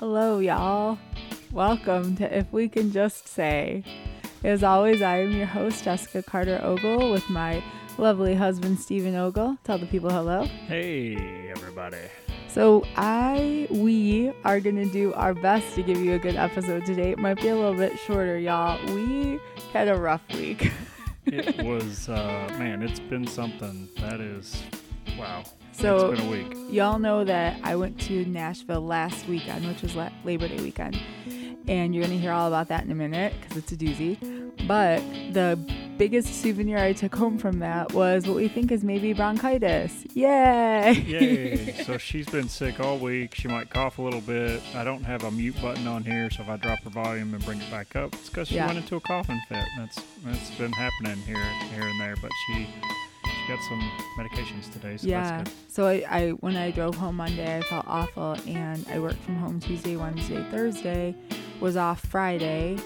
Hello, y'all. Welcome to If We Can Just Say. As always, I am your host, Jessica Carter Ogle, with my lovely husband, Stephen Ogle. Tell the people hello. Hey, everybody. So, I, we are going to do our best to give you a good episode today. It might be a little bit shorter, y'all. We had a rough week. It was, uh, man, it's been something. That is, wow. So- it's been a week. Y'all know that I went to Nashville last weekend, which was Labor Day weekend. And you're going to hear all about that in a minute because it's a doozy. But the biggest souvenir I took home from that was what we think is maybe bronchitis. Yay! Yay. so she's been sick all week. She might cough a little bit. I don't have a mute button on here, so if I drop her volume and bring it back up, it's because she Yeah. went into a coughing fit. That's that's been happening here here and there, but she got some medications today, so yeah. that's good. So I, I when I drove home Monday, I felt awful, and I worked from home Tuesday, Wednesday, Thursday, was off Friday.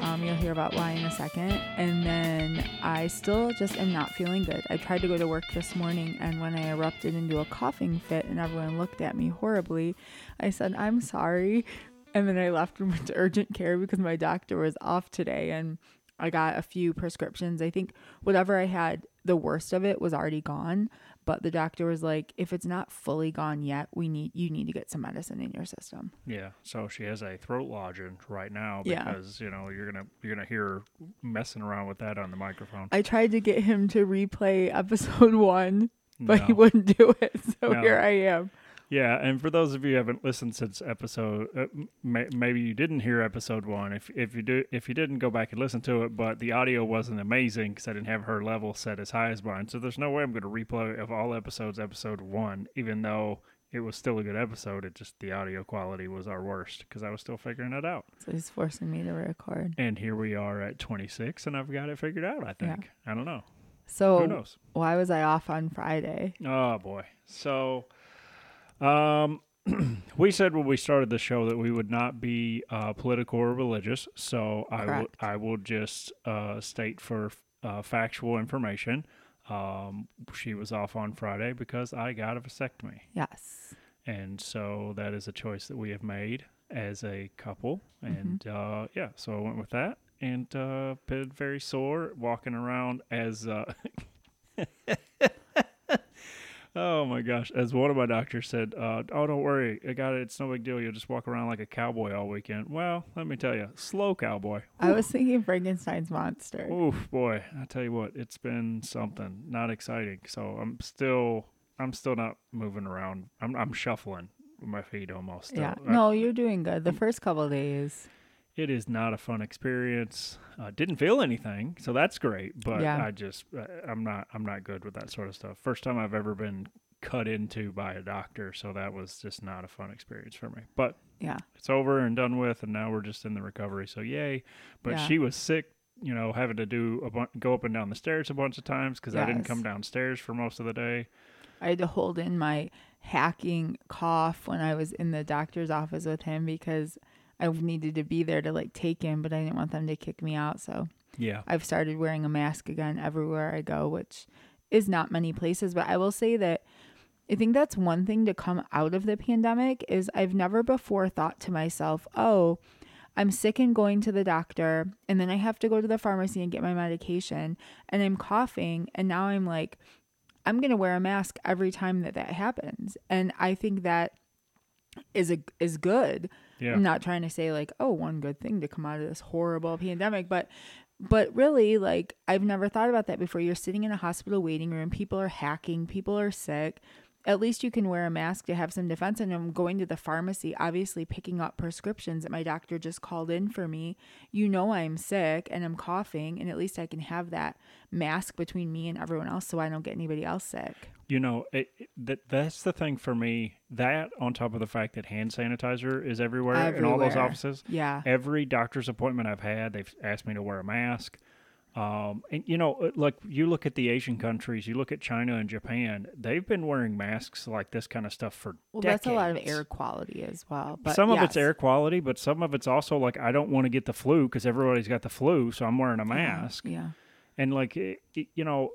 Um, you'll hear about why in a second, and then I still just am not feeling good. I tried to go to work this morning, and when I erupted into a coughing fit, and everyone looked at me horribly, I said, "I'm sorry," and then I left and went to urgent care because my doctor was off today, and I got a few prescriptions. I think whatever I had, the worst of it was already gone. But the doctor was like, if it's not fully gone yet, we need you need to get some medicine in your system. Yeah, so she has a throat lozenge right now Yeah. because you know you're gonna you're gonna hear her messing around with that on the microphone. I tried to get him to replay episode one, but he wouldn't do it. So No. here I am. Yeah, and for those of you who haven't listened since episode, uh, may, maybe you didn't hear episode one. If if you do, if you didn't, go back and listen to it. But the audio wasn't amazing because I didn't have her level set as high as mine. So there's no way I'm going to replay of all episodes episode one, even though it was still a good episode. It just the audio quality was our worst because I was still figuring it out. So he's forcing me to record. And here we are at 26, and I've got it figured out. I think. I don't know. So Who knows? why was I off on Friday? Oh boy. So, um, we said when we started the show that we would not be uh, political or religious. So I will I will just uh, state for uh, factual information. Um, she was off on Friday because I got a vasectomy, Yes. and so that is a choice that we have made as a couple. And uh, yeah, so I went with that, and uh, been very sore walking around as. Oh my gosh! As one of my doctors said, uh, "Oh, don't worry, I got it. It's no big deal. You'll just walk around like a cowboy all weekend." Well, let me tell you, slow cowboy. I was thinking Frankenstein's monster. Oof, boy! I tell you what, it's been something. Not exciting. So I'm still, I'm still not moving around. I'm, I'm shuffling with my feet almost. still. Yeah. I- No, you're doing good. The first couple days. It is not a fun experience. Uh, didn't feel anything, so that's great. But Yeah. I just, uh, I'm not, I'm not good with that sort of stuff. First time I've ever been cut into by a doctor, so that was just not a fun experience for me. But Yeah. it's over and done with, and now we're just in the recovery. So yay! But Yeah. she was sick. You know, having to do a bu- go up and down the stairs a bunch of times because I didn't come downstairs for most of the day. I had to hold in my hacking cough when I was in the doctor's office with him because I needed to be there to like take him, but I didn't want them to kick me out. So Yeah, I've started wearing a mask again everywhere I go, which is not many places. But I will say that I think that's one thing to come out of the pandemic is I've never before thought to myself, oh, I'm sick and going to the doctor, and then I have to go to the pharmacy and get my medication, and I'm coughing, and now I'm like, I'm gonna wear a mask every time that that happens, and I think that is a is good. Yeah. I'm not trying to say like, oh, one good thing to come out of this horrible pandemic, but but really like I've never thought about that before. You're sitting in a hospital waiting room, people are hacking, people are sick. At least you can wear a mask to have some defense. And I'm going to the pharmacy, obviously picking up prescriptions that my doctor just called in for me. You know I'm sick and I'm coughing, and at least I can have that mask between me and everyone else so I don't get anybody else sick. You know, it, it- that that's the thing for me. That on top of the fact that hand sanitizer is everywhere, in all those offices. Yeah. Every doctor's appointment I've had, they've asked me to wear a mask. Um, and you know, like you look at the Asian countries, you look at China and Japan, they've been wearing masks like this kind of stuff for Well, decades. that's a lot of air quality as well. But some of it's air quality, but some of it's also like I don't want to get the flu because everybody's got the flu, so I'm wearing a mask. Yeah. And like it, it- you know,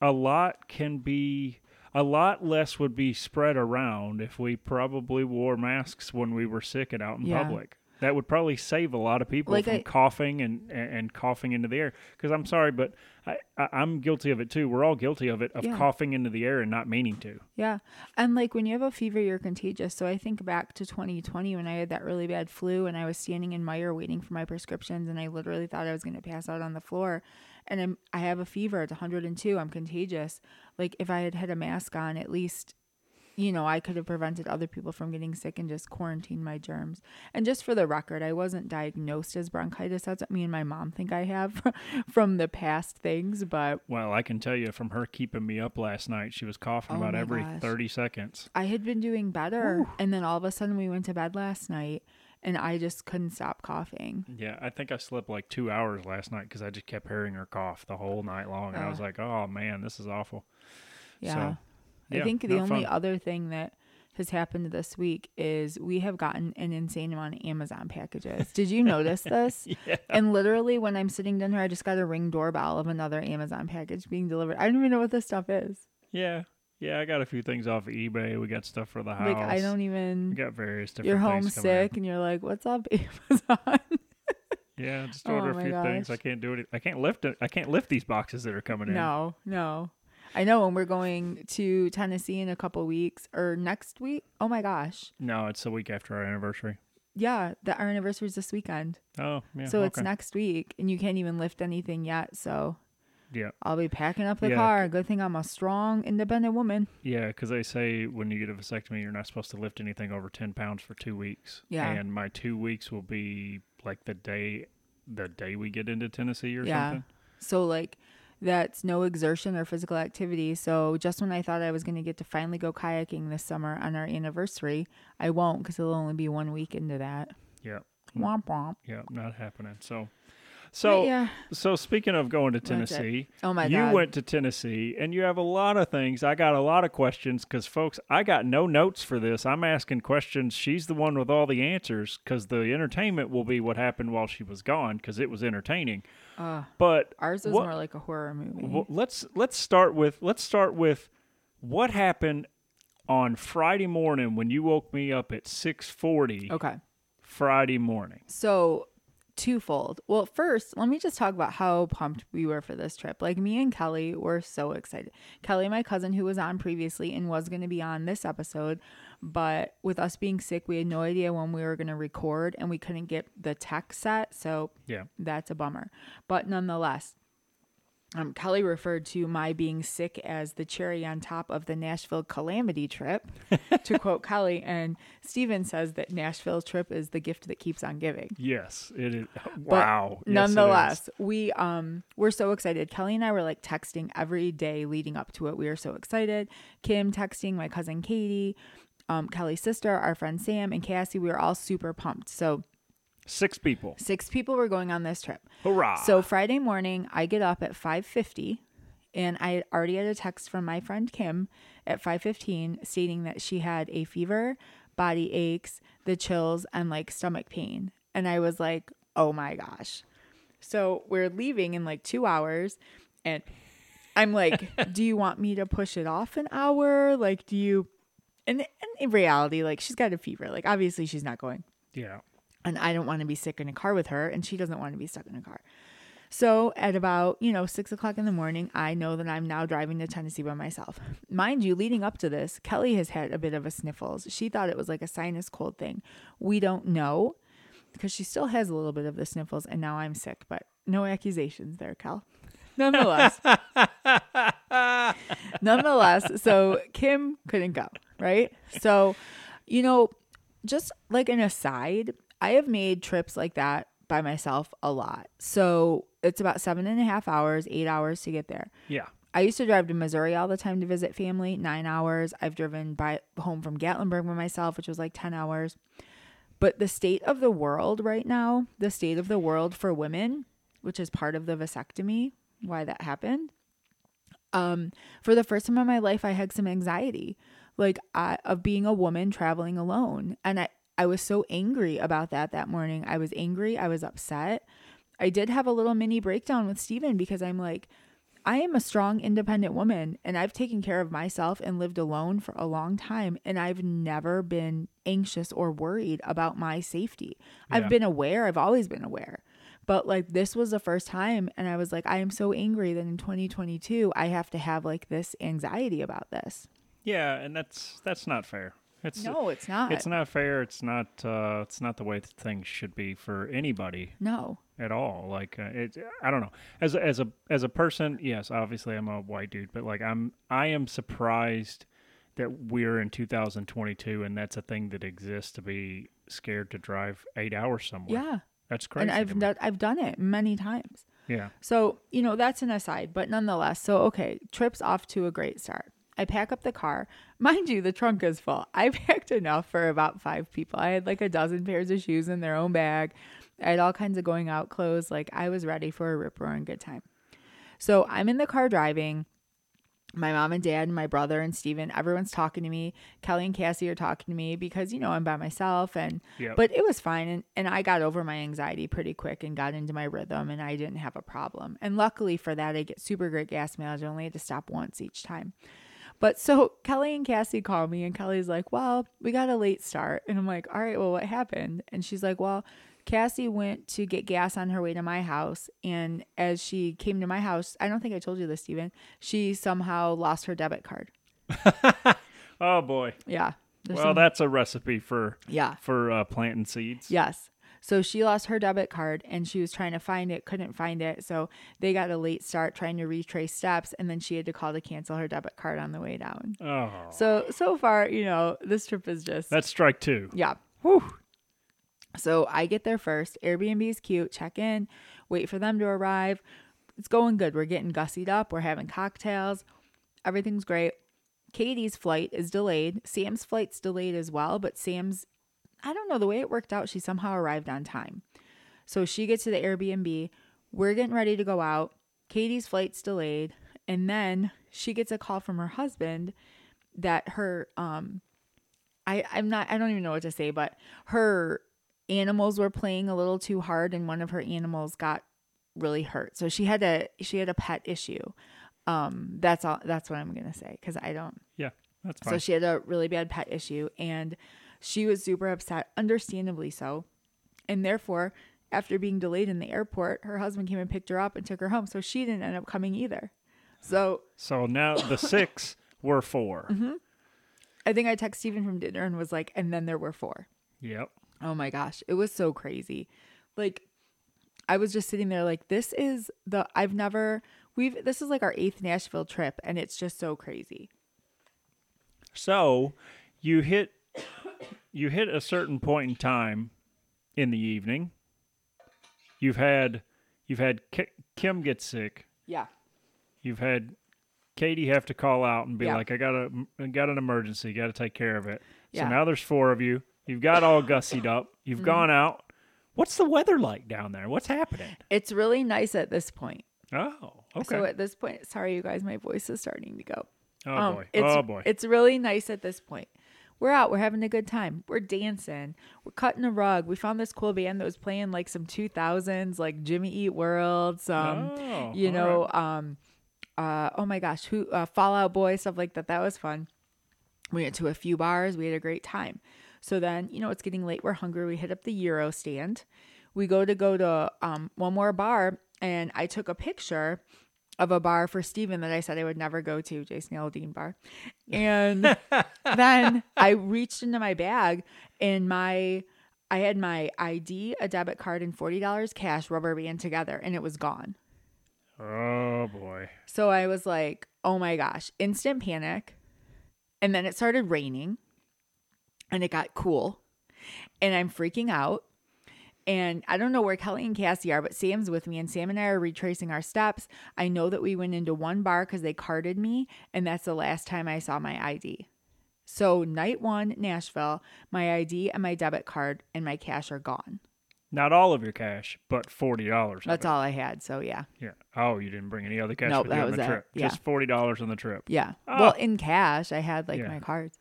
a lot can be. a lot less would be spread around if we probably wore masks when we were sick and out in Yeah. public. That would probably save a lot of people Like from I- coughing and, and coughing into the air. Because I'm sorry, but I, I I'm guilty of it too. We're all guilty of it of Yeah. coughing into the air and not meaning to. Yeah. And like when you have a fever, you're contagious. So I think back to 2020 when I had that really bad flu and I was standing in Meijer waiting for my prescriptions and I literally thought I was going to pass out on the floor. And I'm, I have a fever. It's 102. I'm contagious. Like if I had had a mask on, at least, you know, I could have prevented other people from getting sick and just quarantined my germs. And just for the record, I wasn't diagnosed as bronchitis. That's what me and my mom think I have from the past things. But Well, I can tell you from her keeping me up last night, she was coughing Oh about every gosh. 30 seconds. I had been doing better. And then all of a sudden we went to bed last night and I just couldn't stop coughing. Yeah, I think I slept like two hours last night because I just kept hearing her cough the whole night long. And I was like, oh man, this is awful. Yeah. So, I think the only fun. other thing that has happened this week is we have gotten an insane amount of Amazon packages. Did you notice this? Yeah. And literally, when I'm sitting down here, I just got a ring doorbell of another Amazon package being delivered. I don't even know what this stuff is. Yeah. Yeah, I got a few things off of eBay. We got stuff for the house. Like, I don't We even. got various different You're things coming in. homesick and you're like, what's up, Amazon? Yeah, just Oh order my a few things. I can't do it. I can't lift it. I can't lift these boxes that are coming in. No, no. I know when we're going to Tennessee in a couple weeks or next week. Oh my gosh. No, it's the week after our anniversary. Yeah, the our anniversary is this weekend. Oh, yeah. so it's next week and you can't even lift anything yet. So Yeah. I'll be packing up the Yeah. car. Good thing I'm a strong, independent woman. Yeah, because they say when you get a vasectomy, you're not supposed to lift anything over 10 pounds for two weeks. Yeah. And my two weeks will be like the day the day we get into Tennessee or Yeah. something. So like that's no exertion or physical activity. So just when I thought I was going to get to finally go kayaking this summer on our anniversary, I won't because it'll only be one week into that. Yeah. Womp womp. Yeah, not happening. So, so, yeah. so speaking of going to Tennessee, Oh my God. you went to Tennessee and you have a lot of things. I got a lot of questions because, folks, I got no notes for this. I'm asking questions. She's the one with all the answers because the entertainment will be what happened while she was gone because it was entertaining. Uh, But ours was what- more like a horror movie. well, let's let's start with let's start with what happened on Friday morning when you woke me up at 6:40 okay. Friday morning. So twofold. Well, first, let me just talk about how pumped we were for this trip. Like me and Kelly were so excited. Kelly, my cousin who was on previously and was going to be on this episode, but with us being sick, we had no idea when we were going to record and we couldn't get the tech set, so Yeah. that's a bummer. But nonetheless, um, Kelly referred to my being sick as the cherry on top of the Nashville calamity trip, to quote Kelly. And Steven says that Nashville trip is the gift that keeps on giving. Yes, it is. Wow. Yes, it is. nonetheless, we um we're so excited. Kelly and I were like texting every day leading up to it. We were so excited. Kim texting my cousin Katie, um, Kelly's sister, our friend Sam, and Cassie. We were all super pumped. So Six people. six people were going on this trip. Hurrah. So Friday morning, I get up at 5:50 and I already had a text from my friend Kim at 5:15 stating that she had a fever, body aches, the chills and like stomach pain. And I was like, "Oh my gosh." So we're leaving in like 2 hours and I'm like, "Do you want me to push it off an hour? Like do you and, and in reality, like she's got a fever. Like obviously she's not going yeah. And I don't want to be sick in a car with her, and she doesn't want to be stuck in a car. So at about, you know, six o'clock in the morning, I know that I'm now driving to Tennessee by myself. Mind you, leading up to this, Kelly has had a bit of a sniffles. She thought it was like a sinus cold thing. We don't know because she still has a little bit of the sniffles, and now I'm sick, but no accusations there, Kel. Nonetheless, nonetheless, so Kim couldn't go, right? So, you know, just like an aside, I have made trips like that by myself a lot. So it's about seven and a half hours, eight hours to get there. Yeah. I used to drive to Missouri all the time to visit family, nine hours. I've driven by home from Gatlinburg by myself, which was like 10 hours. But the state of the world right now, the state of the world for women, which is part of the vasectomy, why that happened. Um, for the first time in my life, I had some anxiety, like I, of being a woman traveling alone, and I I was so angry about that that morning. I was angry. I was upset. I did have a little mini breakdown with Steven because I'm like, I am a strong, independent woman and I've taken care of myself and lived alone for a long time. And I've never been anxious or worried about my safety. Yeah. I've been aware, I've always been aware. But like this was the first time. And I was like, I am so angry that in 2022, I have to have like this anxiety about this. Yeah, and that's that's not fair. It's No, it's not. it's not fair. It's not uh, it's not the way things should be for anybody No. at all. Like uh, it, I don't know. As a, as a as a person, yes, obviously I'm a white dude, but like I'm I am surprised that we're in 2022 and that's a thing that exists to be scared to drive eight hours somewhere. Yeah. that's crazy. And I've done, I've done it many times. yeah, So, you know, that's an aside, but nonetheless. So, okay, trip's off to a great start. I pack up the car. Mind you, the trunk is full. I packed enough for about five people. I had like a dozen pairs of shoes in their own bag. I had all kinds of going out clothes. Like I was ready for a rip roaring good time. So I'm in the car driving. My mom and dad and my brother and Steven, everyone's talking to me. Kelly and Cassie are talking to me because, you know, I'm by myself and Yep. but it was fine and, and I got over my anxiety pretty quick and got into my rhythm and I didn't have a problem. And luckily for that I get super great gas mileage. I only had to stop once each time. But so Kelly and Cassie call me, and Kelly's like, Well, we got a late start. And I'm like, All right, well, what happened? And she's like, Well, Cassie went to get gas on her way to my house. And as she came to my house, I don't think I told you this, Steven, she somehow lost her debit card. oh boy. Yeah. Well, some- that's a recipe for yeah. for uh, planting seeds. Yes. So she lost her debit card and she was trying to find it, couldn't find it. So they got a late start trying to retrace steps and then she had to call to cancel her debit card on the way down. Oh, So so far, you know, this trip is just that's strike two. yeah. Whew. So I get there first. Airbnb is cute. Check in, wait for them to arrive. It's going good. We're getting gussied up. We're having cocktails. Everything's great. Katie's flight is delayed. Sam's flight's delayed as well, but Sam's, I don't know, the way it worked out, she somehow arrived on time. So she gets to the Airbnb. We're getting ready to go out. Katie's flight's delayed. And then she gets a call from her husband that her, um, I, I'm not, I don't even know what to say, but her animals were playing a little too hard and one of her animals got really hurt. So she had a, she had a pet issue. Um, that's all, that's what I'm going to say. Cause I don't, Yeah, that's fine. so she had a really bad pet issue and she was super upset, understandably so. And therefore, after being delayed in the airport, her husband came and picked her up and took her home. So she didn't end up coming either. So so now the six were 4 Mm-hmm. I think I texted Steven from dinner and was like, and then there were four. Yep. Oh my gosh, it was so crazy. Like I was just sitting there like this is the I've never we've this is like our eighth Nashville trip and it's just so crazy. So you hit you hit a certain point in time in the evening. You've had you've had Ki- Kim get sick. Yeah. You've had Katie have to call out and be Yeah. like, "I got a I got an emergency. Got to take care of it." Yeah. Mm-hmm. So now there's four of you. You've got all gussied up. You've gone out. What's the weather like down there? What's happening? It's really nice at this point. Oh, okay. So at this point, sorry you guys, my voice is starting to go. oh Um, boy. It's, oh boy. It's really nice at this point. We're out. We're having a good time. We're dancing. We're cutting a rug. We found this cool band that was playing like some 2000s, like Jimmy Eat World, some, Oh, you know, um, uh, oh my gosh, who, uh, Fall Out Boy, stuff like that. That was fun. We went to a few bars. We had a great time. So then, you know, it's getting late. We're hungry. We hit up the gyro stand. We go to go to um, one more bar, and I took a picture of a bar for Steven that I said I would never go to, Jason Aldean bar. And then I reached into my bag and my I had my ID, a debit card, and forty dollars cash rubber band together, and it was gone. Oh boy. So I was like, oh my gosh, instant panic. And then it started raining and it got cool. And I'm freaking out. And I don't know where Kelly and Cassie are, but Sam's with me, and Sam and I are retracing our steps. I know that we went into one bar because they carded me, and that's the last time I saw my ID. So, night one, Nashville, my ID and my debit card and my cash are gone. Not all of your cash, but forty dollars. That's all I had. So, yeah. Yeah. Oh, you didn't bring any other cash Nope, with you that on was the trip. Yeah. Just forty dollars on the trip. Yeah. Oh. Well, in cash, I had like Yeah. my cards.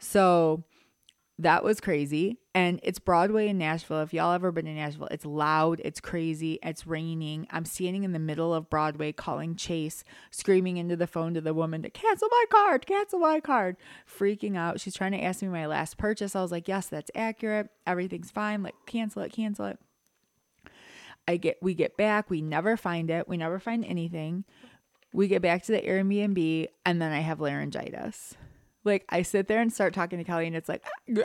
So that was crazy. And it's Broadway in Nashville. If y'all ever been in Nashville, it's loud, it's crazy, it's raining. I'm standing in the middle of Broadway calling Chase, screaming into the phone to the woman to cancel my card, cancel my card, freaking out. She's trying to ask me my last purchase. I was like, yes, that's accurate. Everything's fine. Like, cancel it, cancel it. I get we get back, we never find it, we never find anything. We get back to the Airbnb and then I have laryngitis. Like I sit there and start talking to Kelly and it's like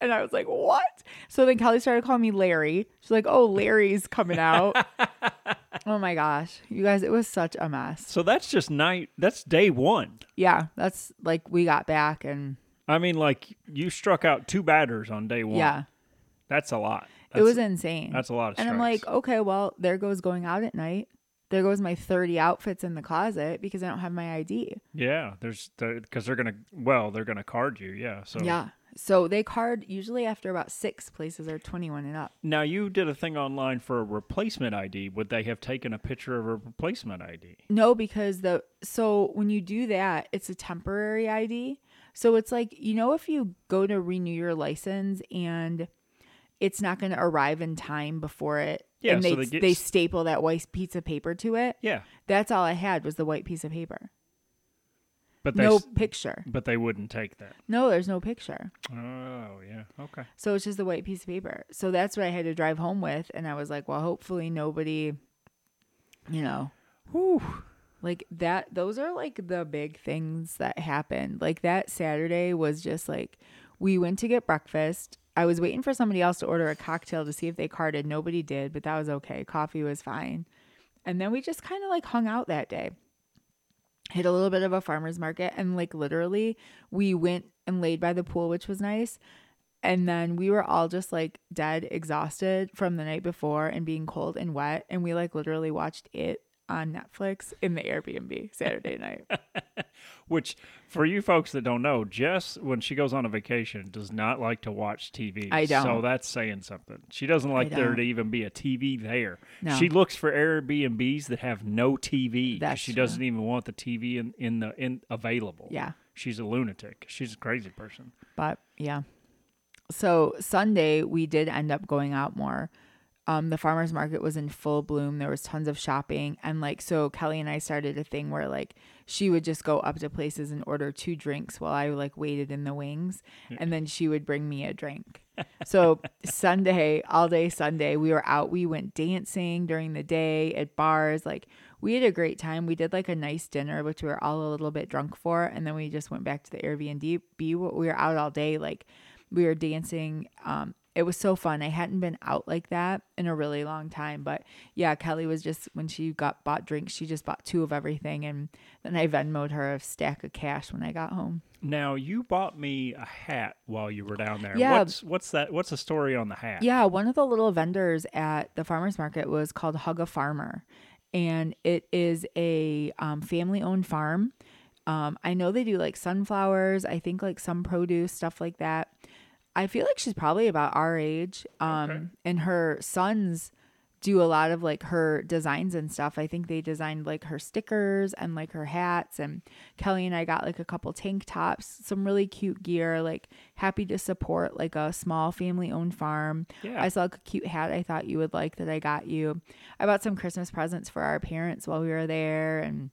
and I was like, "What?" So then Kelly started calling me Larry. She's like, "Oh, Larry's coming out." oh my gosh. You guys, it was such a mess. So that's just night. That's day one. Yeah, that's like we got back and I mean, like you struck out two batters on day one. yeah, that's a lot. it was insane. That's a lot of. And I'm like, okay, well, there goes going out at night. There goes my 30 outfits in the closet because I don't have my ID. yeah, there's because they're gonna. Well, they're gonna card you. Yeah. So Yeah. So they card usually after about six places are 21 and up. Now you did a thing online for a replacement ID. Would they have taken a picture of a replacement ID? No, because the so when you do that, it's a temporary ID. So it's like, you know, if you go to renew your license and it's not going to arrive in time before it, Yeah, and so they, they staple that white piece of paper to it. Yeah, That's all I had was the white piece of paper. but they No picture. but they wouldn't take that. No, there's no picture. Oh yeah. Okay. So it's just the white piece of paper. So that's what I had to drive home with. And I was like, well, hopefully nobody, you know, Whew. like that. Those are like the big things that happened. Like that Saturday was just like, we went to get breakfast. I was waiting for somebody else to order a cocktail to see if they carded. Nobody did, but that was okay. Coffee was fine. And then we just kind of like hung out that day. Hit a little bit of a farmer's market and like literally we went and laid by the pool, which was nice. And then we were all just like dead exhausted from the night before and being cold and wet. And we like literally watched it on Netflix in the Airbnb Saturday night. Which, for you folks that don't know, Jess, when she goes on a vacation, does not like to watch TV. I don't. So that's saying something. She doesn't like there to even be a TV there. No. She looks for Airbnbs that have no TV. That's she true. doesn't even want the TV in, in the in available. Yeah. She's a lunatic. She's a crazy person. But yeah. So Sunday we did end up going out more. Um, the farmers market was in full bloom. There was tons of shopping, and like so, Kelly and I started a thing where like she would just go up to places and order two drinks while I like waited in the wings, and then she would bring me a drink. So Sunday, all day Sunday, we were out. We went dancing during the day at bars. Like we had a great time. We did like a nice dinner, which we were all a little bit drunk for, and then we just went back to the Airbnb. We were out all day. Like we were dancing. Um, it was so fun. I hadn't been out like that in a really long time. But yeah, Kelly was just when she got bought drinks, she just bought two of everything, and then I Venmoed her a stack of cash when I got home. Now you bought me a hat while you were down there. Yeah. What's what's that? What's the story on the hat? Yeah, one of the little vendors at the farmers market was called Hug a Farmer, and it is a um, family-owned farm. Um, I know they do like sunflowers. I think like some produce stuff like that. I feel like she's probably about our age. Um, Okay. and her sons do a lot of like her designs and stuff. I think they designed like her stickers and like her hats. And Kelly and I got like a couple tank tops, some really cute gear. Like happy to support like a small family owned farm. Yeah. I saw a cute hat I thought you would like that I got you. I bought some Christmas presents for our parents while we were there and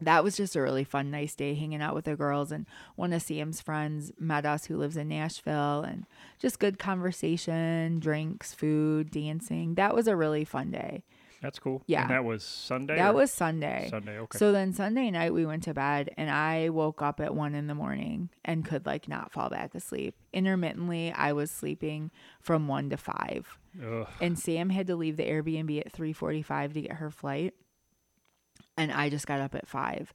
that was just a really fun, nice day hanging out with the girls. And one of Sam's friends met us who lives in Nashville and just good conversation, drinks, food, dancing. That was a really fun day. That's cool. Yeah. And that was Sunday. That was Sunday. Sunday. Okay. So then Sunday night we went to bed and I woke up at one in the morning and could like not fall back asleep. Intermittently, I was sleeping from one to five. Ugh. And Sam had to leave the Airbnb at three forty five to get her flight. And I just got up at five.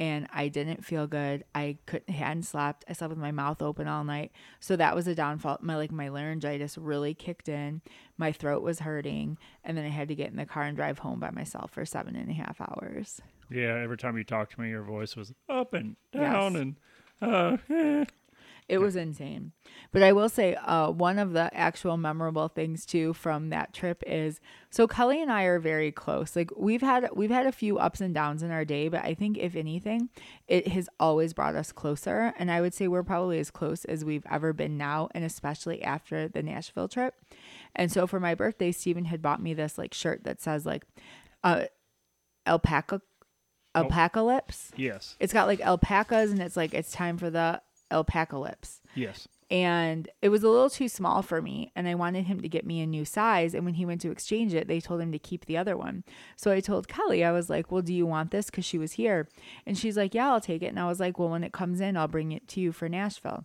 And I didn't feel good. I couldn't hadn't slept. I slept with my mouth open all night. So that was a downfall. My like my laryngitis really kicked in. My throat was hurting. And then I had to get in the car and drive home by myself for seven and a half hours. Yeah. Every time you talked to me, your voice was up and Yes. down and uh, eh. It was insane. But I will say, uh, one of the actual memorable things too from that trip is so Kelly and I are very close. Like we've had we've had a few ups and downs in our day, but I think if anything, it has always brought us closer. And I would say we're probably as close as we've ever been now, and especially after the Nashville trip. And so for my birthday, Steven had bought me this like shirt that says like uh alpaca alpaca lips. Yes. It's got like alpacas and it's like it's time for the alpaca lips. Yes. And it was a little too small for me and I wanted him to get me a new size and when he went to exchange it, they told him to keep the other one. So I told Kelly, I was like, "Well, do you want this cuz she was here?" And she's like, "Yeah, I'll take it." And I was like, "Well, when it comes in, I'll bring it to you for Nashville."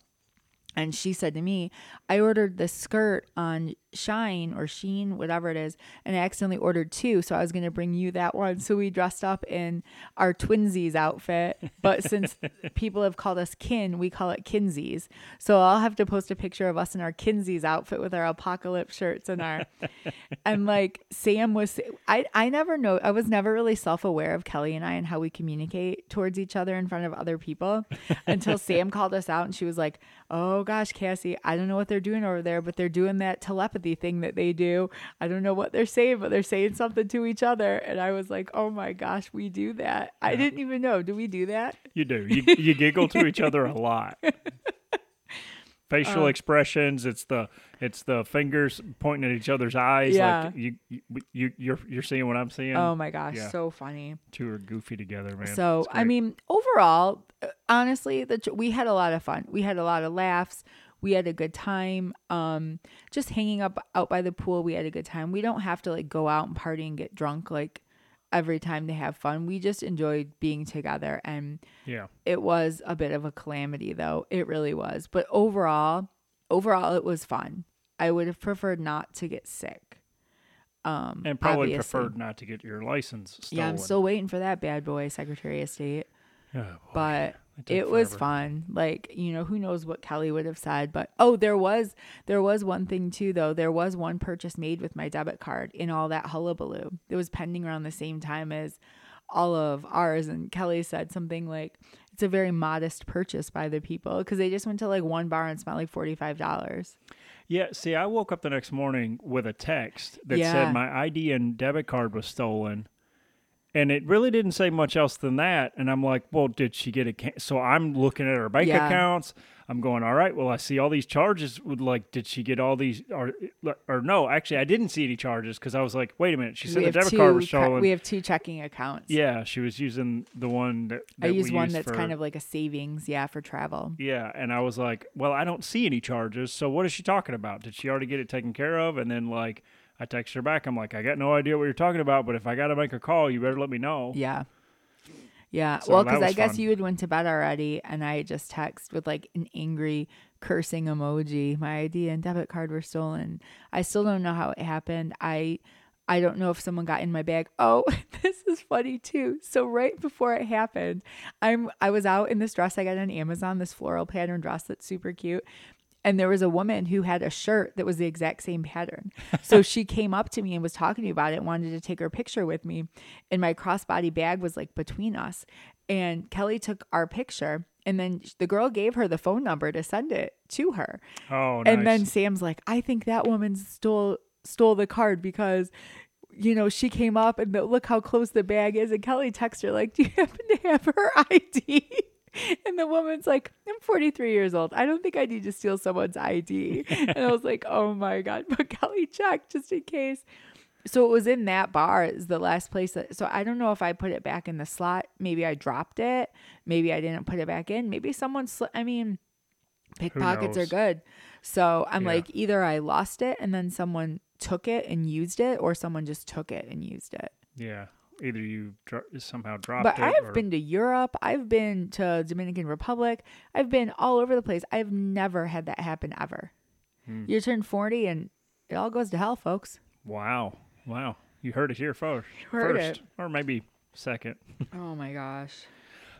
And she said to me, I ordered this skirt on Shine or Sheen, whatever it is, and I accidentally ordered two. So I was going to bring you that one. So we dressed up in our twinsies outfit. But since people have called us kin, we call it kinsies. So I'll have to post a picture of us in our kinsies outfit with our apocalypse shirts and our. and like Sam was, I, I never know, I was never really self aware of Kelly and I and how we communicate towards each other in front of other people until Sam called us out and she was like, oh gosh, Cassie, I don't know what they're doing over there, but they're doing that telepathy thing that they do. I don't know what they're saying, but they're saying something to each other. And I was like, oh my gosh, we do that. I didn't even know. Do we do that? You do. You, you giggle to each other a lot. Facial Um, expressions. It's the it's the fingers pointing at each other's eyes. Yeah. Like you you you you're you're seeing what I'm seeing. Oh my gosh, Yeah. so funny. Two are goofy together, man. So I mean, overall, uh, honestly, the we had a lot of fun. We had a lot of laughs. We had a good time. Um, just hanging up out by the pool. We had a good time. We don't have to like go out and party and get drunk like every time to have fun. We just enjoyed being together, and yeah. it was a bit of a calamity though. It really was. But overall, overall, it was fun. I would have preferred not to get sick. Um, And probably obviously. preferred not to get your license stolen. Yeah, I'm still waiting for that bad boy, Secretary of State Oh, but It it was fun. Like you know who knows what kelly would have said but oh there was there was one thing too though. There was one purchase made with my debit card in all that hullabaloo. It was pending around the same time as all of ours and kelly said something like it's a very modest purchase by the people because they just went to like one bar and spent like $45 Yeah, see, I woke up the next morning with a text that Yeah. said my ID and debit card was stolen. And it really didn't say much else than that. And I'm like, well, did she get a? Can-? So I'm looking at her bank Yeah. accounts. I'm going, all right. Well, I see all these charges. Would like, did she get all these? Or, or no, actually, I didn't see any charges because I was like, wait a minute. She said we the debit card was stolen. we have two checking accounts yeah, she was using the one that, i use one that's for- kind of like a savings yeah for travel Yeah, and I was like, well, I don't see any charges. So what is she talking about? Did she already get it taken care of? And then like I text her back. I'm like, I got no idea what you're talking about, but if I got to make a call, you better let me know. Yeah. Yeah. So well, because I guess fun. you had went to bed already, and I just text with like an angry cursing emoji. My ID and debit card were stolen. I still don't know how it happened. I I don't know if someone got in my bag. Oh, this is funny too. So right before it happened, I'm I was out in this dress I got on Amazon, this floral pattern dress that's super cute. And there was a woman who had a shirt that was the exact same pattern. So she came up to me and was talking to me about it, and wanted to take her picture with me. And my crossbody bag was like between us. And Kelly took our picture, and then the girl gave her the phone number to send it to her. Oh, nice. And then Sam's like, I think that woman stole stole the card because you know, she came up and the, look how close the bag is. And Kelly texted her, like, Do you happen to have her ID? And the woman's like, I'm 43 years old. I don't think I need to steal someone's ID. And I was like, Oh my God. But Kelly checked just in case. So it was in that bar, is the last place. That, so I don't know if I put it back in the slot. Maybe I dropped it. Maybe I didn't put it back in. Maybe someone, sl- I mean, pickpockets are good. So I'm Yeah. like, either I lost it and then someone took it and used it, or someone just took it and used it. yeah, either you dro- somehow dropped But. I've or- been to Europe. I've been to Dominican Republic. I've been all over the place. I've never had that happen ever. Hmm. You turn 40 and it all goes to hell, folks. Wow, wow, you heard it here first. heard first, it. or maybe second. Oh my gosh.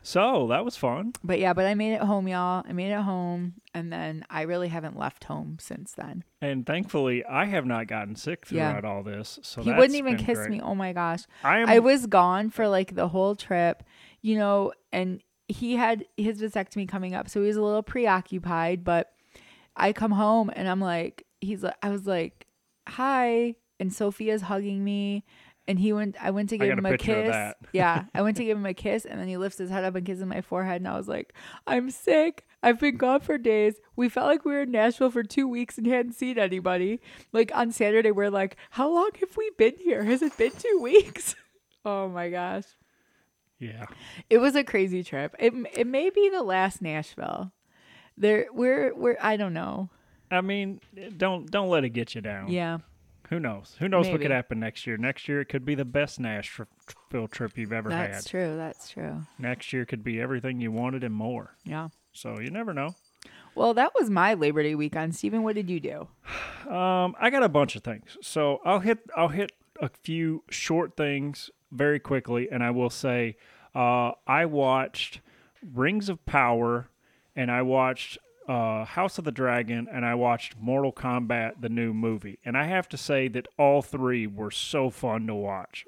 So that was fun. But yeah, but I made it home, y'all. I made it home. And then I really haven't left home since then. And thankfully, I have not gotten sick Yeah. throughout all this. So he wouldn't even kiss great. me. Oh my gosh. I am. I was gone for like the whole trip, you know, and he had his vasectomy coming up, so he was a little preoccupied. But I come home and I'm like, he's like, I was like, hi, and Sophia's hugging me. And he went. I went to give him a a kiss. yeah, I went to give him a kiss, and then he lifts his head up and kisses my forehead. And I was like, "I'm sick. I've been gone for days. We felt like we were in Nashville for two weeks and hadn't seen anybody. Like on Saturday, we're like, how long have we been here? Has it been two weeks? oh my gosh, Yeah. it was a crazy trip. It it may be the last Nashville. There, we're we're I don't know. I mean, don't don't let it get you down. Yeah, Who knows? Who knows what could happen next year? Next year it could be the best Nashville trip you've ever that's had. That's true. That's true. Next year could be everything you wanted and more. Yeah. So you never know. Well, that was my Labor Day weekend. Steven, what did you do? Um, I got a bunch of things. So I'll hit I'll hit a few short things very quickly, and I will say uh, I watched Rings of Power, and I watched uh, House of the Dragon, and I watched Mortal Kombat, the new movie. And I have to say that all three were so fun to watch.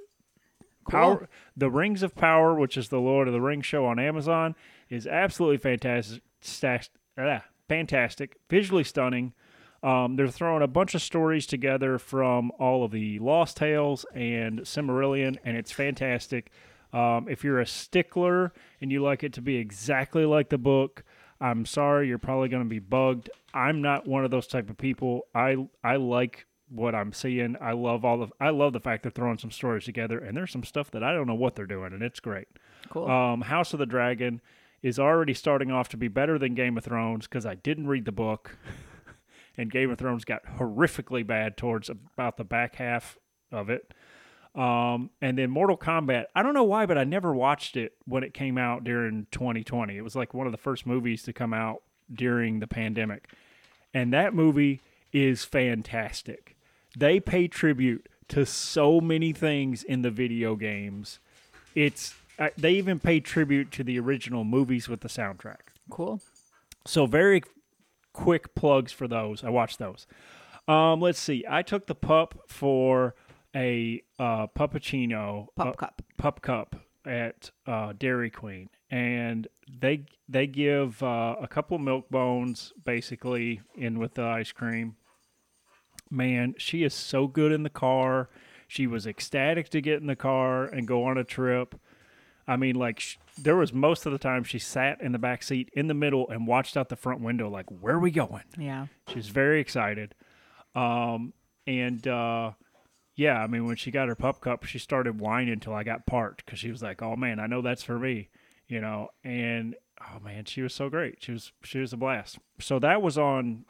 Power, the Rings of Power, which is the Lord of the Rings show on Amazon, is absolutely fantastic. Stas- ah, fantastic, visually stunning. Um, they're throwing a bunch of stories together from all of the Lost Tales and Silmarillion, and it's fantastic. Um, if you're a stickler and you like it to be exactly like the book, I'm sorry, you're probably going to be bugged. I'm not one of those type of people. I I like what I'm seeing. I love all the I love the fact they're throwing some stories together, and there's some stuff that I don't know what they're doing, and it's great. Cool. Um, House of the Dragon is already starting off to be better than Game of Thrones because I didn't read the book, and Game of Thrones got horrifically bad towards about the back half of it. Um, and then Mortal Kombat, I don't know why, but I never watched it when it came out during 2020. It was like one of the first movies to come out during the pandemic. And that movie is fantastic. They pay tribute to so many things in the video games. It's uh, they even pay tribute to the original movies with the soundtrack. cool. So very quick plugs for those. I watched those. Um, let's see. I took the pup for a uh, puppuccino Pup uh, cup. pup cup at uh, Dairy Queen, and they they give uh, a couple milk bones basically in with the ice cream. Man, she is so good in the car. She was ecstatic to get in the car and go on a trip. I mean, like sh- there was most of the time she sat in the back seat in the middle and watched out the front window, like, "Where are we going?" Yeah. She was very excited. Um, and uh, yeah, I mean, when she got her pup cup, she started whining until I got parked because she was like, "Oh man, I know that's for me," you know. And oh man, she was so great. She was she was a blast. So that was on.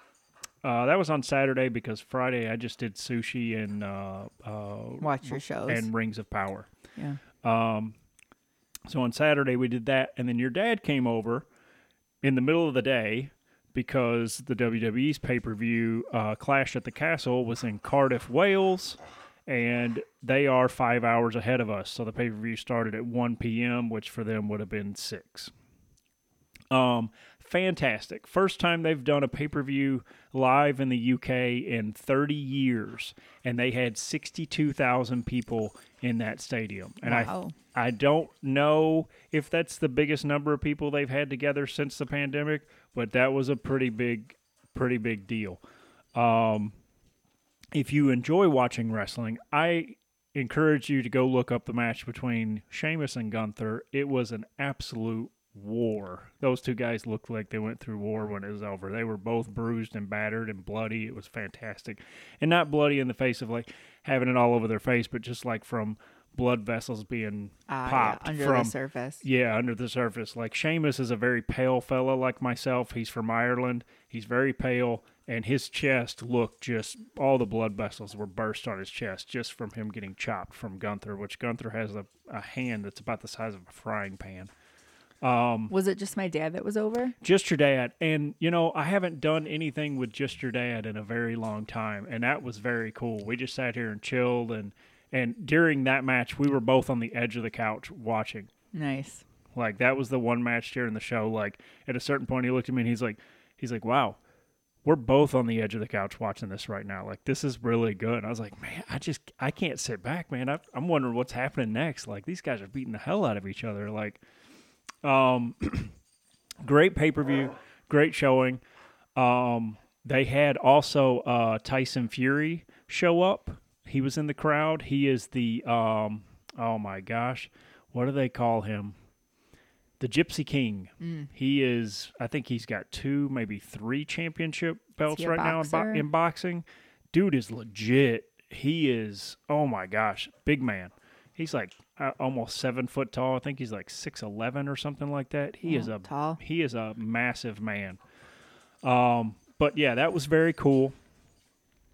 Uh, that was on Saturday because Friday I just did sushi and uh, uh, Watch your shows. and Rings of Power. yeah. Um, so on Saturday we did that, and then your dad came over in the middle of the day because the WWE's pay per view uh, Clash at the Castle was in Cardiff, Wales, and they are five hours ahead of us. So the pay per view started at one p.m., which for them would have been six. Um, fantastic. First time they've done a pay per view live in the UK in 30 years, and they had 62,000 people in that stadium. And Wow. I, I don't know if that's the biggest number of people they've had together since the pandemic, but that was a pretty big, pretty big deal. Um, if you enjoy watching wrestling, I encourage you to go look up the match between Sheamus and Gunther. It was an absolute war. Those two guys looked like they went through war when it was over. They were both bruised and battered and bloody. It was fantastic. And not bloody in the face of like having it all over their face, but just like from blood vessels being ah, yeah, popped under from the surface. yeah, under the surface. Like Sheamus is a very pale fella like myself. He's from Ireland. He's very pale, and his chest looked just all the blood vessels were burst on his chest just from him getting chopped from Gunther, which Gunther has a, a hand that's about the size of a frying pan. Um, was it just my dad that was over? Just your dad. And, you know, I haven't done anything with just your dad in a very long time. And that was very cool. We just sat here and chilled. And, and during that match, we were both on the edge of the couch watching. Nice. Like that was the one match during the show. Like at a certain point, he looked at me and he's like, he's like, wow, we're both on the edge of the couch watching this right now. Like this is really good. And I was like, man, I just I can't sit back, man. I, I'm wondering what's happening next. Like these guys are beating the hell out of each other. Like, Um, great pay per view, great showing. Um, they had also uh, Tyson Fury show up. He was in the crowd. He is the um, oh my gosh, what do they call him? The Gypsy King. Mm. He is. I think he's got two, maybe three championship belts right now in, bo- in boxing. Dude is legit. He is. Oh my gosh, big man. He's like uh, almost seven foot tall. I think he's like six eleven or something like that. He is Oh, a tall. he is a massive man. Um, but yeah, that was very cool.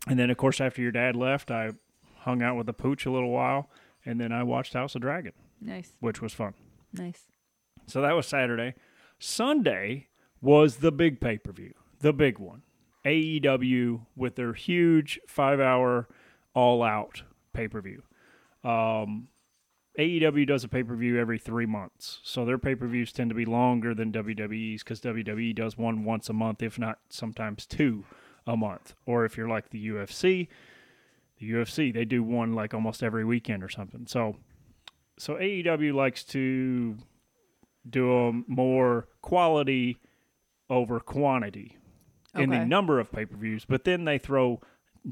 And then, of course, after your dad left, I hung out with the pooch a little while, and then I watched House of Dragon, Nice. which was fun. Nice. So that was Saturday. Sunday was the big pay per view, the big one. AEW with their huge five hour all out pay per view. Um, AEW does a pay per view every three months. So their pay per views tend to be longer than WWE's because WWE does one once a month, if not sometimes two a month. Or if you're like the UFC, the UFC, they do one like almost every weekend or something. So so AEW likes to do a more quality over quantity in the number of pay-per-views but then they throw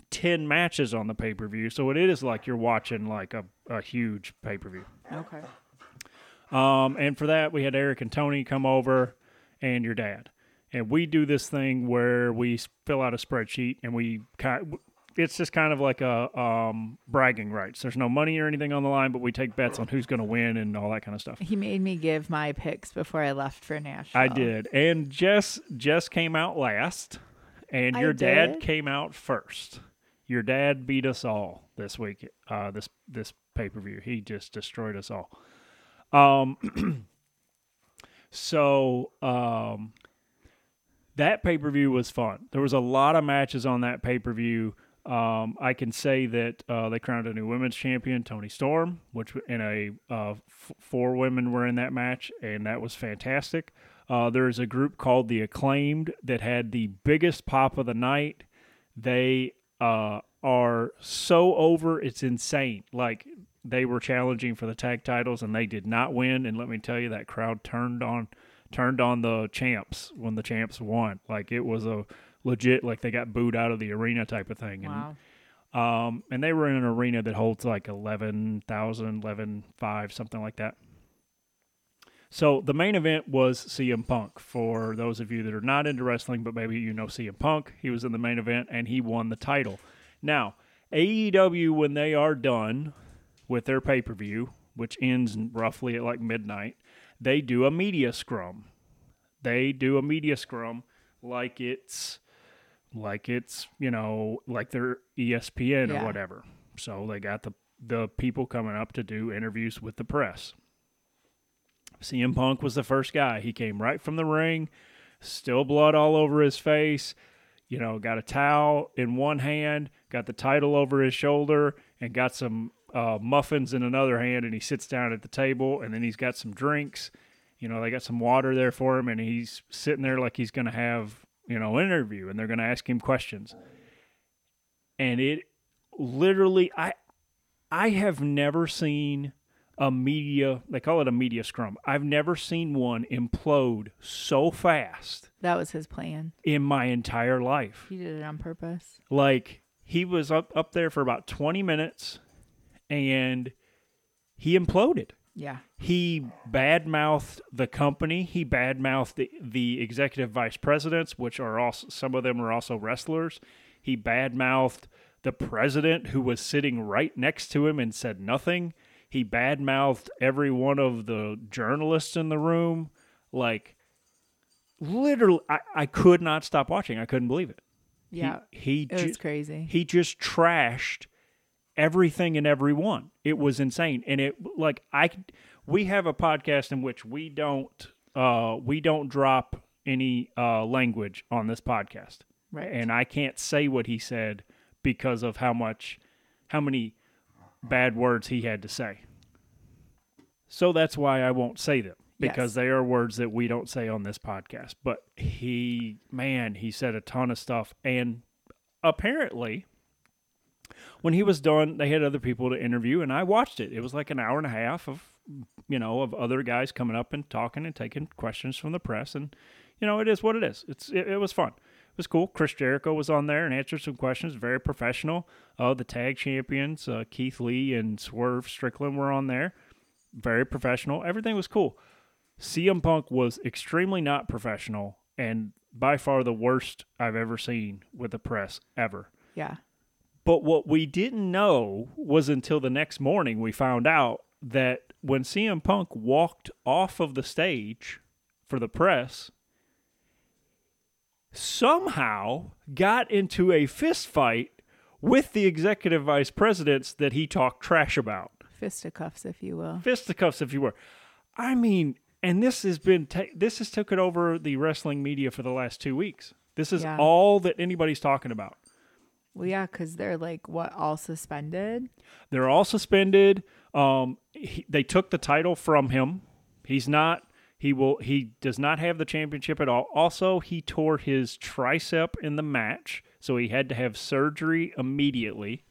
10 matches on the pay-per-view. So it is like you're watching like a, a huge pay-per-view. Okay. um, and for that we had eric and tony come over and your dad. And we do this thing where we fill out a spreadsheet and we kind it's just kind of like a um, bragging rights there's no money or anything on the line but we take bets on who's going to win and all that kind of stuff He made me give my picks before I left for Nashville. I did. And Jess Jess came out last and I your dad did? came out first. Your dad beat us all this week uh this this pay-per-view. He just destroyed us all. Um so um that pay-per-view was fun. There was a lot of matches on that pay-per-view. Um, I can say that uh, they crowned a new women's champion, Toni Storm, which in a uh, f- four women were in that match, and that was fantastic. Uh, there's a group called the Acclaimed that had the biggest pop of the night. They uh, are so over, it's insane. Like they were challenging for the tag titles and they did not win. And let me tell you, that crowd turned on turned on the champs when the champs won. Like it was a legit, like they got booed out of the arena type of thing. And Wow. um, and they were in an arena that holds like 11,000, 11,500, something like that. So the main event was CM Punk. For those of you that are not into wrestling, but maybe you know CM Punk, he was in the main event and he won the title. Now, AEW, when they are done with their pay per view, which ends roughly at like midnight, they do a media scrum. They do a media scrum like it's like it's you know like they're ESPN Yeah. or whatever. So they got the the people coming up to do interviews with the press. CM Punk was the first guy. He came right from the ring, still blood all over his face. You know, got a towel in one hand, got the title over his shoulder, and got some uh, muffins in another hand. And he sits down at the table, and then he's got some drinks. You know, they got some water there for him, and he's sitting there like he's going to have you know interview, and they're going to ask him questions. And it literally, I I have never seen a media they call it a media scrum. I've never seen one implode so fast That was his plan. in my entire life. He did it on purpose. Like he was up up there for about 20 minutes and he imploded. Yeah. He badmouthed the company. He badmouthed the, the executive vice presidents, which are also some of them are also wrestlers. He badmouthed the president, who was sitting right next to him and said nothing. He badmouthed every one of the journalists in the room. Like, literally, I, I could not stop watching. I couldn't believe it. Yeah. he, it ju- was crazy. he just trashed everything and everyone. It was insane, and it like I we have a podcast in which we don't uh we don't drop any uh language on this podcast, right. and I can't say what he said because of how much how many bad words he had to say. So that's why I won't say them because Yes. they are words that we don't say on this podcast. But he, man, he said a ton of stuff. And apparently, when he was done, they had other people to interview, and I watched it. It was like an hour and a half of, you know, of other guys coming up and talking and taking questions from the press, and you know, it is what it is. It's it, it was fun. It was cool. Chris Jericho was on there and answered some questions. Very professional. Uh, the tag champions, uh, Keith Lee and Swerve Strickland, were on there. Very professional. Everything was cool. CM Punk was extremely not professional and by far the worst I've ever seen with the press ever. Yeah. But what we didn't know was until the next morning we found out that when CM Punk walked off of the stage for the press, somehow got into a fist fight with the executive vice presidents that he talked trash about. Fisticuffs, if you will. Fisticuffs, if you were. I mean, and this has been ta- this has taken over the wrestling media for the last two weeks. This is Yeah. all that anybody's talking about. Well, yeah, because they're like, what, all suspended? They're all suspended. Um, he, they took the title from him. He's not. He will. He does not have the championship at all. Also, he tore his tricep in the match, so he had to have surgery immediately.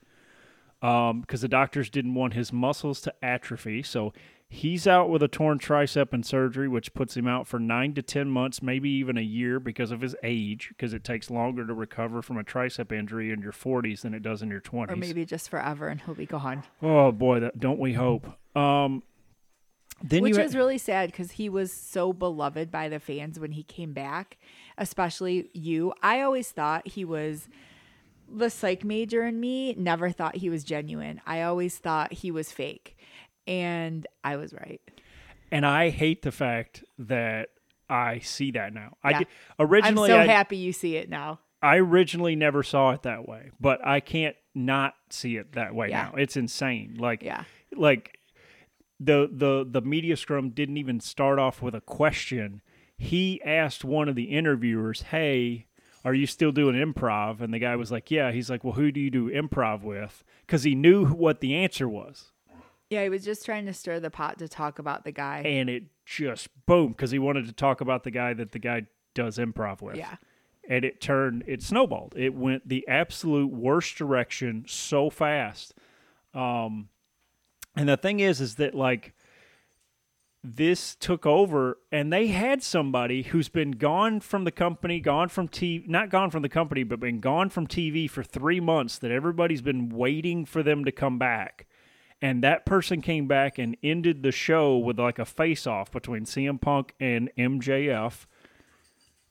Um, because the doctors didn't want his muscles to atrophy, so he's out with a torn tricep and surgery, which puts him out for nine to ten months, maybe even a year, because of his age. Because it takes longer to recover from a tricep injury in your 40s than it does in your 20s. Or maybe just forever and he'll be gone. Oh boy, that don't we hope. Um, then Which you is really sad because he was so beloved by the fans when he came back, especially you. I always thought he was the psych major in me, never thought he was genuine. I always thought he was fake. And I was right. and I hate the fact that I see that now. I Yeah. di- I'm originally so I, happy you see it now. I originally never saw it that way, but I can't not see it that way Yeah. now. It's insane. Like Yeah. like the the the media scrum didn't even start off with a question. He asked one of the interviewers, "Hey, are you still doing improv?" And the guy was like, "Yeah." He's like, "Well, who do you do improv with?" Because he knew what the answer was. Yeah, he was just trying to stir the pot to talk about the guy. and it just boom because he wanted to talk about the guy that the guy does improv with. Yeah. And it turned, it snowballed. It went the absolute worst direction so fast. Um, and the thing is, is that like this took over, and they had somebody who's been gone from the company, gone from TV, not gone from the company, but been gone from TV for three months. That everybody's been waiting for them to come back and that person came back and ended the show with like a face off between CM Punk and MJF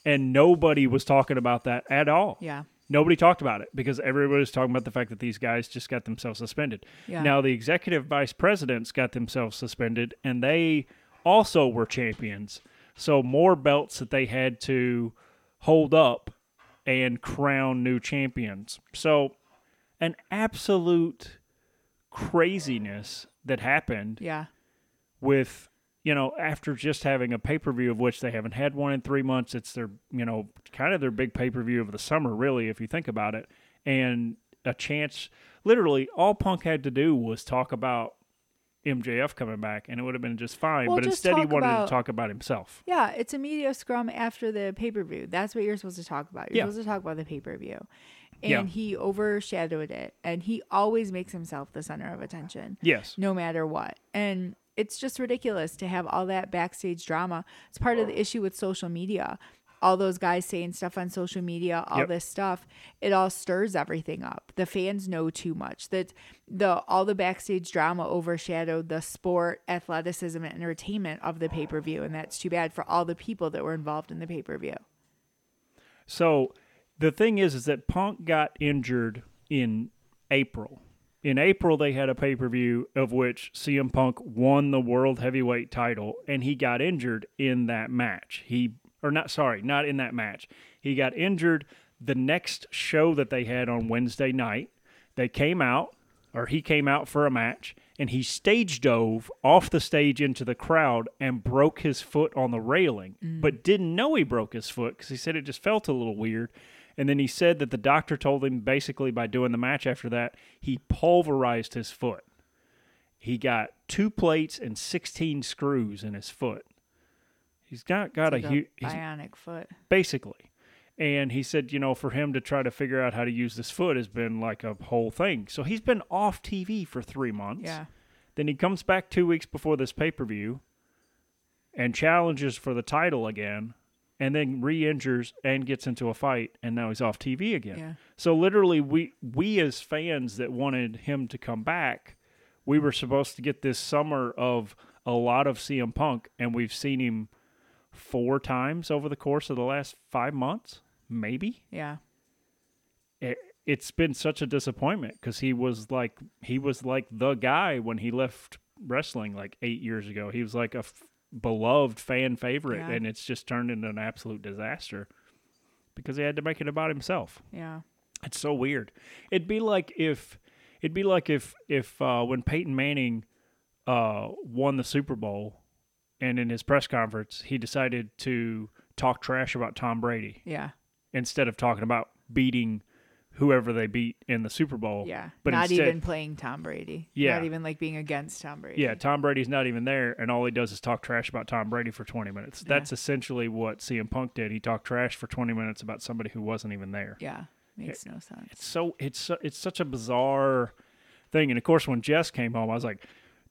and nobody was talking about that at all. Yeah. Nobody talked about it because everybody was talking about the fact that these guys just got themselves suspended. Yeah. Now the executive vice presidents got themselves suspended and they also were champions. So more belts that they had to hold up and crown new champions. So an absolute craziness that happened Yeah. with you know after just having a pay-per-view of which they haven't had one in 3 months it's their you know kind of their big pay-per-view of the summer really if you think about it and a chance literally all punk had to do was talk about MJF coming back and it would have been just fine Well, but just instead he wanted about- to talk about himself Yeah, it's a media scrum after the pay per view. That's what you're supposed to talk about. You're Yeah. supposed to talk about the pay per view. And Yeah. he overshadowed it. And he always makes himself the center of attention, yes no matter what. And it's just ridiculous to have all that backstage drama. It's part of the issue with social media. All those guys saying stuff on social media, all Yep. this stuff, it all stirs everything up. The fans know too much. That the all the backstage drama overshadowed the sport, athleticism, and entertainment of the pay per view, and that's too bad for all the people that were involved in the pay per view. So the thing is, is that Punk got injured in April. In April, they had a pay per view of which CM Punk won the world heavyweight title, and he got injured in that match. He or not, sorry, not in that match. He got injured the next show that they had on Wednesday night. They came out, or he came out for a match, and he stage dove off the stage into the crowd and broke his foot on the railing, but mm. didn't know he broke his foot because he said it just felt a little weird. And then he said that the doctor told him basically by doing the match after that, he pulverized his foot. He got two plates and 16 screws in his foot. He's got got It's a like huge, bionic foot. basically. And he said, you know, for him to try to figure out how to use this foot has been like a whole thing. So he's been off TV for three months. Yeah. Then he comes back two weeks before this pay per view and challenges for the title again, and then re injures and gets into a fight, and now he's off TV again. Yeah. So literally, we we as fans that wanted him to come back, we were supposed to get this summer of a lot of CM Punk, and we've seen him four times over the course of the last five months, maybe. Yeah. It, it's been such a disappointment because he was like he was like the guy when he left wrestling like eight years ago. He was like a f- beloved fan favorite, Yeah. and it's just turned into an absolute disaster because he had to make it about himself. Yeah. It's so weird. It'd be like if it'd be like if if uh, when Peyton Manning uh, won the Super Bowl, and in his press conference he decided to talk trash about Tom Brady Yeah. instead of talking about beating whoever they beat in the Super Bowl. Yeah. But Not instead- even playing Tom Brady. Yeah. Not even like being against Tom Brady. Yeah, Tom Brady's not even there, and all he does is talk trash about Tom Brady for 20 minutes. Yeah. That's essentially what CM Punk did. He talked trash for 20 minutes about somebody who wasn't even there. Yeah. Makes no sense. It's so it's su- it's such a bizarre thing. And of course, when Jess came home, I was like,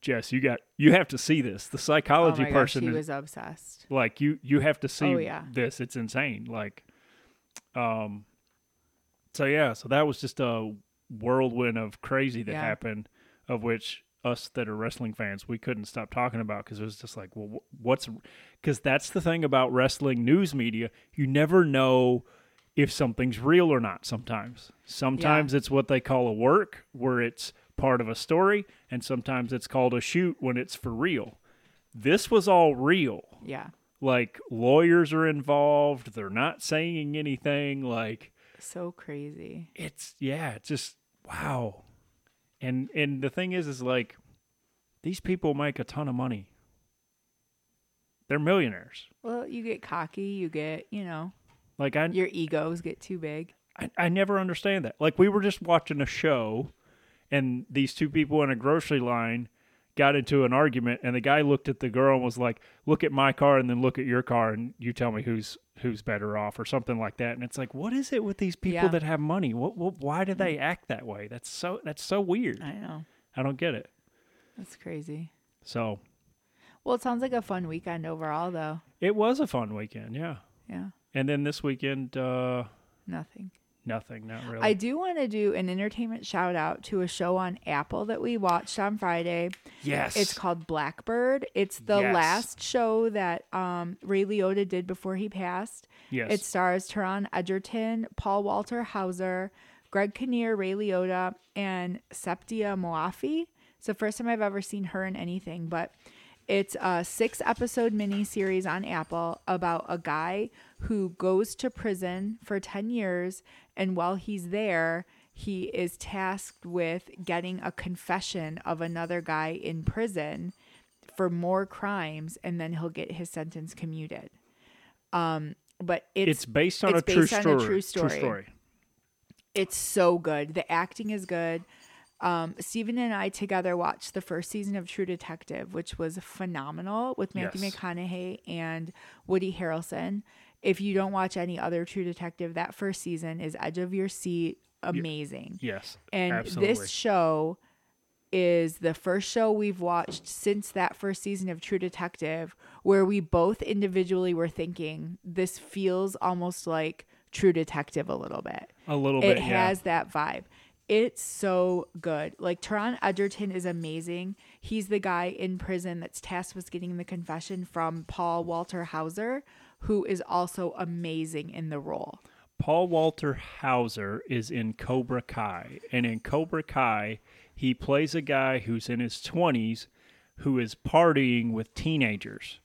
Jess, you got you have to see this. The Oh psychology gosh, person he is was obsessed. like you you have to see Oh, yeah. this. It's insane. Like, um, so yeah, so that was just a whirlwind of crazy that Yeah. happened, of which us that are wrestling fans we couldn't stop talking about because it was just like, well, what's because that's the thing about wrestling news media. You never know if something's real or not. Sometimes, sometimes it's what they call a work, where it's part of a story, and sometimes it's called a shoot when it's for real. This was all real Yeah. like lawyers are involved they're not saying anything like So crazy. it's yeah it's just wow and and the thing is is like these people make a ton of money they're millionaires Well, you get cocky, you get, you know, like i your egos get too big. I, I never understand that like we were just watching a show and these two people in a grocery line got into an argument and the guy looked at the girl and was like look at my car and then look at your car and you tell me who's who's better off or something like that and it's like what is it with these people Yeah. that have money what, what why do they act that way that's so that's so weird I know. i don't get it That's crazy. so Well, it sounds like a fun weekend overall, though. it was a fun weekend yeah Yeah. and then this weekend uh Nothing. Nothing not really I do want to do an entertainment shout out to a show on Apple that we watched on Friday. yes It's called Blackbird. It's the Yes. last show that um, Ray Liotta did before he passed. yes It stars Taron Egerton, Paul Walter Hauser, Greg Kinnear, Ray Liotta, and Sepideh Moafi. It's the first time I've ever seen her in anything, but it's a six episode mini series on Apple about a guy who goes to prison for 10 years. And while he's there, he is tasked with getting a confession of another guy in prison for more crimes, and then he'll get his sentence commuted. Um, but it's, it's based on it's a true based on a story true story. story it's so good. The acting is good. Um, Steven and I together watched the first season of True Detective, which was phenomenal with Matthew Yes. McConaughey and Woody Harrelson. If you don't watch any other True Detective, that first season is edge of your seat, amazing. yes And absolutely this show is the first show we've watched since that first season of True Detective where we both individually were thinking this feels almost like True Detective a little bit. a little It bit It has that vibe. It's so good. Like Taron Egerton is amazing. He's the guy in prison that's tasked with getting the confession from Paul Walter Hauser, who is also amazing in the role. Paul Walter Hauser is in Cobra Kai, and in Cobra Kai, he plays a guy who's in his 20s who is partying with teenagers.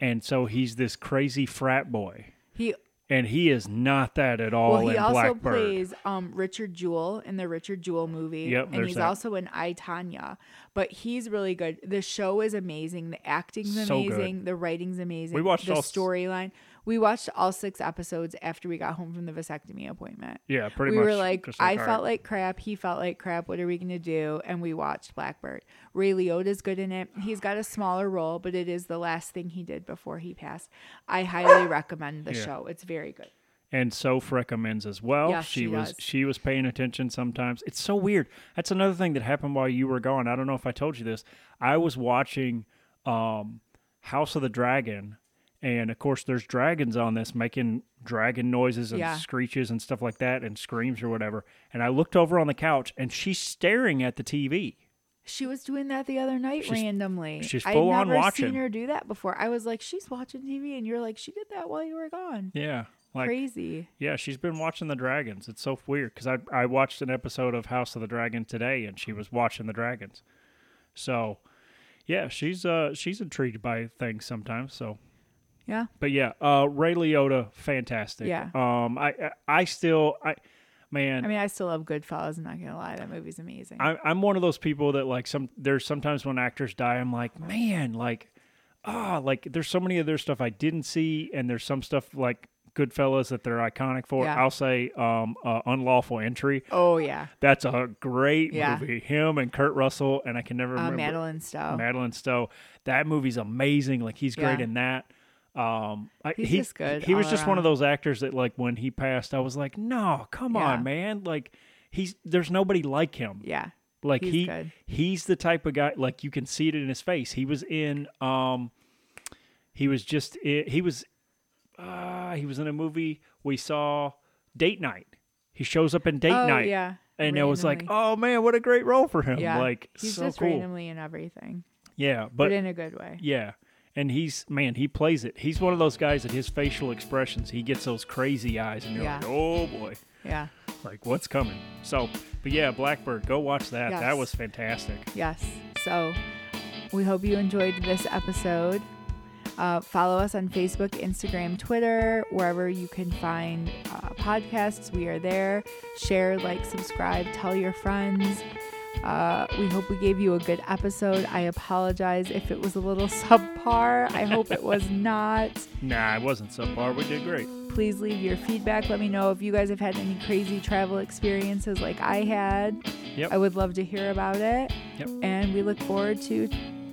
And so he's this crazy frat boy. He And he is not that at all well, he also Blackbird. plays um, Richard Jewell in the Richard Jewell movie. Yep, and he's that. also in I Tonya. But he's really good. The show is amazing. The acting's So amazing. The writing's amazing. We watched the all s- storyline. We watched all six episodes after we got home from the vasectomy appointment. yeah, pretty we much. We were like, I felt right. like crap. He felt like crap. What are we gonna do? And we watched Blackbird. Ray Liotta's good in it. He's got a smaller role, but it is the last thing he did before he passed. I highly recommend the Yeah. show. It's very good. and Soph recommends as well. Yes, she, she was she was paying attention sometimes. It's so weird. That's another thing that happened while you were gone. I don't know if I told you this. I was watching um, House of the Dragon, and of course, there's dragons on this making dragon noises and Yeah. screeches and stuff like that, and screams or whatever. And I looked over on the couch, and she's staring at the TV. She was doing that the other night She's- randomly. she's I'd full on never watching. seen her do that before. I was like, she's watching TV, and you're like, she did that while you were gone. Yeah, like Crazy. Yeah, she's been watching the dragons. It's so weird because I I watched an episode of House of the Dragon today, and she was watching the dragons. So, yeah, she's uh she's intrigued by things sometimes. So, Yeah. but yeah, uh, Ray Liotta, fantastic. Yeah. Um, I I, I still I man. I mean, I still love Goodfellas. I'm not gonna lie, that movie's amazing. I, I'm one of those people that like some. There's sometimes when actors die, I'm like, man, like, ah, like there's so many of their stuff I didn't see, and there's some stuff like Goodfellas that they're iconic for. Yeah. I'll say, um, uh, Unlawful Entry. oh yeah, That's a great Yeah. movie. Him and Kurt Russell, and I can never uh, remember Madeleine Stowe. Madeleine Stowe. That movie's amazing. Like he's great Yeah. in that. Um, He's he, just good He was just one of those actors that, like, when he passed, I was like, no, come Yeah. on, man. Like, he's there's nobody like him. yeah, Like He's he good. he's the type of guy like you can see it in his face. He was in um he was just he was uh he was in a movie we saw Date Night. He shows up in Date oh Night. yeah, And it was like, "Oh man, what a great role for him." yeah, Like he's so just cool. randomly in everything, Yeah, but, but in a good way. yeah. And he's man, he plays it. He's one of those guys that his facial expressions, he gets those crazy eyes and you're Yeah. like, "Oh boy." Yeah. Like what's coming? So, but yeah, Blackbird, go watch that. That was fantastic. Yes. So we hope you enjoyed this episode. Uh, follow us on Facebook, Instagram, Twitter, wherever you can find uh, podcasts. We are there. Share, like, subscribe, tell your friends. Uh, we hope we gave you a good episode. I apologize if it was a little subpar. I hope it was not. Nah, it wasn't subpar. We did great. Please leave your feedback. Let me know if you guys have had any crazy travel experiences like I had. Yep. I would love to hear about it. Yep. And we look forward to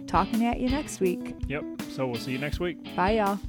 talking at you next week. Yep. So we'll see you next week. Bye, y'all.